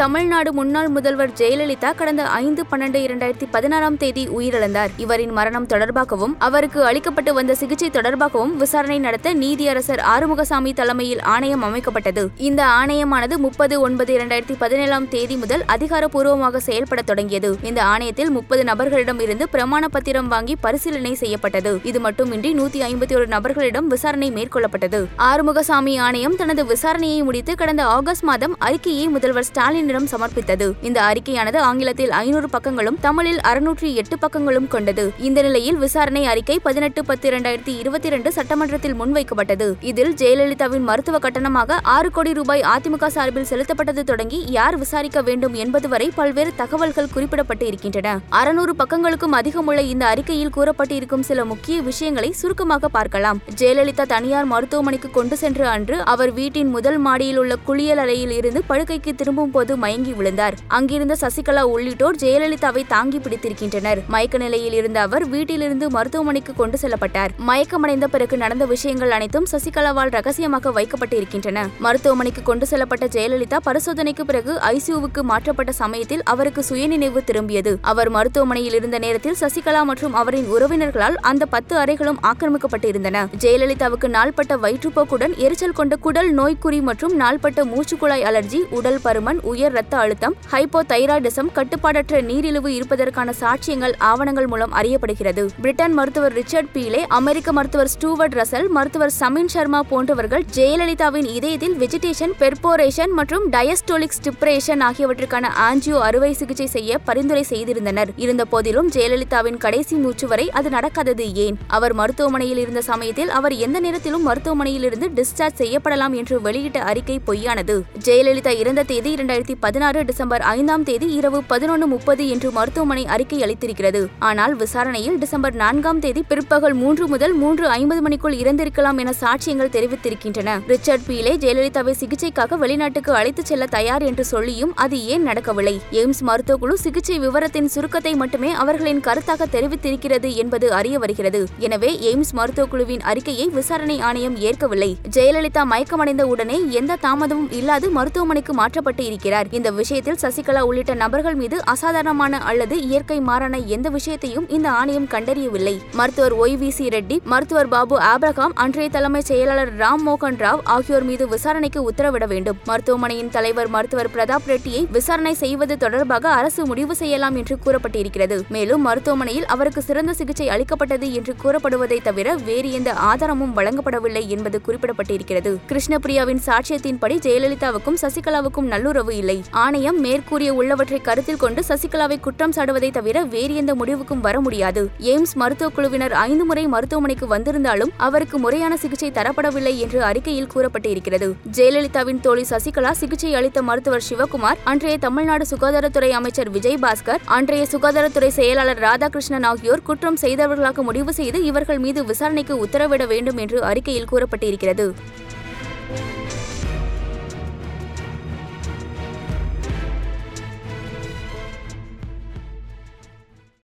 தமிழ்நாடு முன்னாள் முதல்வர் ஜெயலலிதா கடந்த ஐந்து பன்னெண்டு இரண்டாயிரத்தி பதினாறாம் தேதி உயிரிழந்தார். இவரின் மரணம் தொடர்பாகவும் அவருக்கு அளிக்கப்பட்டு வந்த சிகிச்சை தொடர்பாகவும் விசாரணை நடத்த நீதியரசர் ஆறுமுகசாமி தலைமையில் ஆணையம் அமைக்கப்பட்டது. இந்த ஆணையமானது முப்பது ஒன்பது இரண்டாயிரத்தி பதினேழாம் தேதி முதல் அதிகாரப்பூர்வமாக செயல்பட தொடங்கியது. இந்த ஆணையத்தில் முப்பது நபர்களிடம் இருந்து பிரமாண பத்திரம் வாங்கி பரிசீலனை செய்யப்பட்டது. இது மட்டுமின்றி நூத்தி ஐம்பத்தி ஒரு நபர்களிடம் விசாரணை மேற்கொள்ளப்பட்டது. ஆறுமுகசாமி ஆணையம் தனது விசாரணையை முடித்து கடந்த ஆகஸ்ட் மாதம் அறிக்கையை முதல்வர் ஸ்டாலின் ஸ்டாலினிடம் சமர்ப்பித்தது. இந்த அறிக்கையானது ஆங்கிலத்தில் ஐநூறு பக்கங்களும் தமிழில் அறுநூற்றி எட்டு பக்கங்களும் கொண்டது. இந்த நிலையில் விசாரணை அறிக்கை பதினெட்டு பத்து இரண்டாயிரத்தி இருபத்தி இரண்டு சட்டமன்றத்தில் முன்வைக்கப்பட்டது. இதில் ஜெயலலிதாவின் மருத்துவ கட்டணமாக ஆறு கோடி ரூபாய் அதிமுக சார்பில் செலுத்தப்பட்டது தொடங்கி யார் விசாரிக்க வேண்டும் என்பது வரை பல்வேறு தகவல்கள் குறிப்பிடப்பட்டு இருக்கின்றன அறுநூறு பக்கங்களுக்கும் அதிகமுள்ள இந்த அறிக்கையில் கூறப்பட்டிருக்கும் சில முக்கிய விஷயங்களை சுருக்கமாக பார்க்கலாம். ஜெயலலிதா தனியார் மருத்துவமனைக்கு கொண்டு சென்ற அன்று அவர் வீட்டின் முதல் மாடியில் உள்ள குளியல் அறையில் இருந்து படுக்கைக்கு திரும்பும் போது மயங்கி விழுந்தார். அங்கிருந்த சசிகலா உள்ளிட்டோர் ஜெயலலிதாவை தாங்கி பிடித்திருக்கின்றனர். மயக்க நிலையில் இருந்த அவர் வீட்டிலிருந்து மருத்துவமனைக்கு கொண்டு செல்லப்பட்டார். மயக்கமடைந்த பிறகு நடந்த விஷயங்கள் அனைத்தும் சசிகலாவால் ரகசியமாக வைக்கப்பட்டிருக்கின்றன. மருத்துவமனைக்கு கொண்டு செல்லப்பட்ட ஜெயலலிதா பரிசோதனைக்கு பிறகு ஐசியூவுக்கு மாற்றப்பட்ட சமயத்தில் அவருக்கு சுயநினைவு திரும்பியது. அவர் மருத்துவமனையில் இருந்த நேரத்தில் சசிகலா மற்றும் அவரின் உறவினர்களால் அந்த பத்து அறைகளும் ஆக்கிரமிக்கப்பட்டிருந்தன. ஜெயலலிதாவுக்கு நாள்பட்ட வயிற்றுப்போக்குடன் எரிச்சல் கொண்ட குடல் நோய்க்குறி மற்றும் நாள்பட்ட மூச்சுக்குழாய் அலர்ஜி உடல் பருமன் உயர் ரத்த அழுத்தம் ஹைப்போ தைராய்டிசம் கட்டுப்பாடற்ற நீரிழிவு இருப்பதற்கான சாட்சியங்கள் ஆவணங்கள் மூலம் அறியப்படுகிறது. பிரிட்டன் மருத்துவர் ரிச்சர்ட் பீலே அமெரிக்க மருத்துவர் ஸ்டூவர்ட் ரசல் மருத்துவர் சமின் சர்மா போன்றவர்கள் ஜெயலலிதாவின் இதயத்தில் வெஜிடேஷன் பெர்போரேஷன் மற்றும் டயஸ்டோலிக் ஸ்டிப்ரேஷன் ஆகியவற்றுக்கான ஆஞ்சியோ அறுவை சிகிச்சை செய்ய பரிந்துரை செய்திருந்தனர். இருந்த போதிலும் ஜெயலலிதாவின் கடைசி மூச்சு வரை அது நடக்காதது ஏன்? அவர் மருத்துவமனையில் இருந்த சமயத்தில் அவர் எந்த நேரத்திலும் மருத்துவமனையில் இருந்து டிஸ்சார்ஜ் செய்யப்படலாம் என்று வெளியிட்ட அறிக்கை பொய்யானது. ஜெயலலிதா இறந்த தேதி இரண்டாயிரத்தி பதினாறு டிசம்பர் ஐந்தாம் தேதி இரவு பதினொன்று முப்பது என்று மருத்துவமனை அறிக்கை அளித்திருக்கிறது. ஆனால் விசாரணையில் டிசம்பர் நான்காம் தேதி பிற்பகல் மூன்று முதல் மூன்று ஐம்பது மணிக்குள் இறந்திருக்கலாம் என சாட்சியங்கள் தெரிவித்திருக்கின்றன. ரிச்சர்ட் பீலே ஜெயலலிதாவை சிகிச்சைக்காக வெளிநாட்டுக்கு அழைத்துச் செல்ல தயார் என்று சொல்லியும் அது ஏன் நடக்கவில்லை? எய்ம்ஸ் மருத்துவக்குழு சிகிச்சை விவரத்தின் சுருக்கத்தை மட்டுமே அவர்களின் கருத்தாக தெரிவித்திருக்கிறது என்பது அறிய வருகிறது. எனவே எய்ம்ஸ் மருத்துவக்குழுவின் அறிக்கையை விசாரணை ஆணையம் ஏற்கவில்லை. ஜெயலலிதா மயக்கமடைந்த உடனே எந்த தாமதமும் இல்லாது மருத்துவமனைக்கு மாற்றப்பட்டு இருக்கிறார். இந்த விஷயத்தில் சசிகலா உள்ளிட்ட நபர்கள் மீது அசாதாரணமான அல்லது இயற்கை மாறான எந்த விஷயத்தையும் இந்த ஆணையம் கண்டறியவில்லை. மருத்துவர் ஒய் வி சி ரெட்டி மருத்துவர் பாபு ஆப்ரகாம் அன்றைய தலைமைச் செயலாளர் ராம் மோகன் ராவ் ஆகியோர் மீது விசாரணைக்கு உத்தரவிட வேண்டும். மருத்துவமனையின் தலைவர் மருத்துவர் பிரதாப் ரெட்டியை விசாரணை செய்வது தொடர்பாக அரசு முடிவு செய்யலாம் என்று கூறப்பட்டிருக்கிறது. மேலும் மருத்துவமனையில் அவருக்கு சிறந்த சிகிச்சை அளிக்கப்பட்டது என்று கூறப்படுவதை தவிர வேறு எந்த ஆதாரமும் வழங்கப்படவில்லை என்பது குறிப்பிடப்பட்டிருக்கிறது. கிருஷ்ணபிரியாவின் சாட்சியத்தின்படி ஜெயலலிதாவுக்கும் சசிகலாவுக்கும் நல்லுறவு இல்லை. ஆணையம் மேற்கூறிய உள்ளவற்றை கருத்தில் கொண்டு சசிகலாவை குற்றம் சாடுவதை தவிர வேறு எந்த முடிவுக்கும் வர முடியாது. எய்ம்ஸ் மருத்துவக் குழுவினர் ஐந்து முறை மருத்துவமனைக்கு வந்திருந்தாலும் அவருக்கு முறையான சிகிச்சை தரப்படவில்லை என்று அறிக்கையில் கூறப்பட்டிருக்கிறது. ஜெயலலிதாவின் தோழி சசிகலா சிகிச்சை அளித்த மருத்துவர் சிவகுமார் அன்றைய தமிழ்நாடு சுகாதாரத்துறை அமைச்சர் விஜயபாஸ்கர் அன்றைய சுகாதாரத்துறை செயலாளர் ராதாகிருஷ்ணன் ஆகியோர் குற்றம் செய்தவர்களாக முடிவு செய்து இவர்கள் மீது விசாரணைக்கு உத்தரவிட வேண்டும் என்று அறிக்கையில் கூறப்பட்டிருக்கிறது.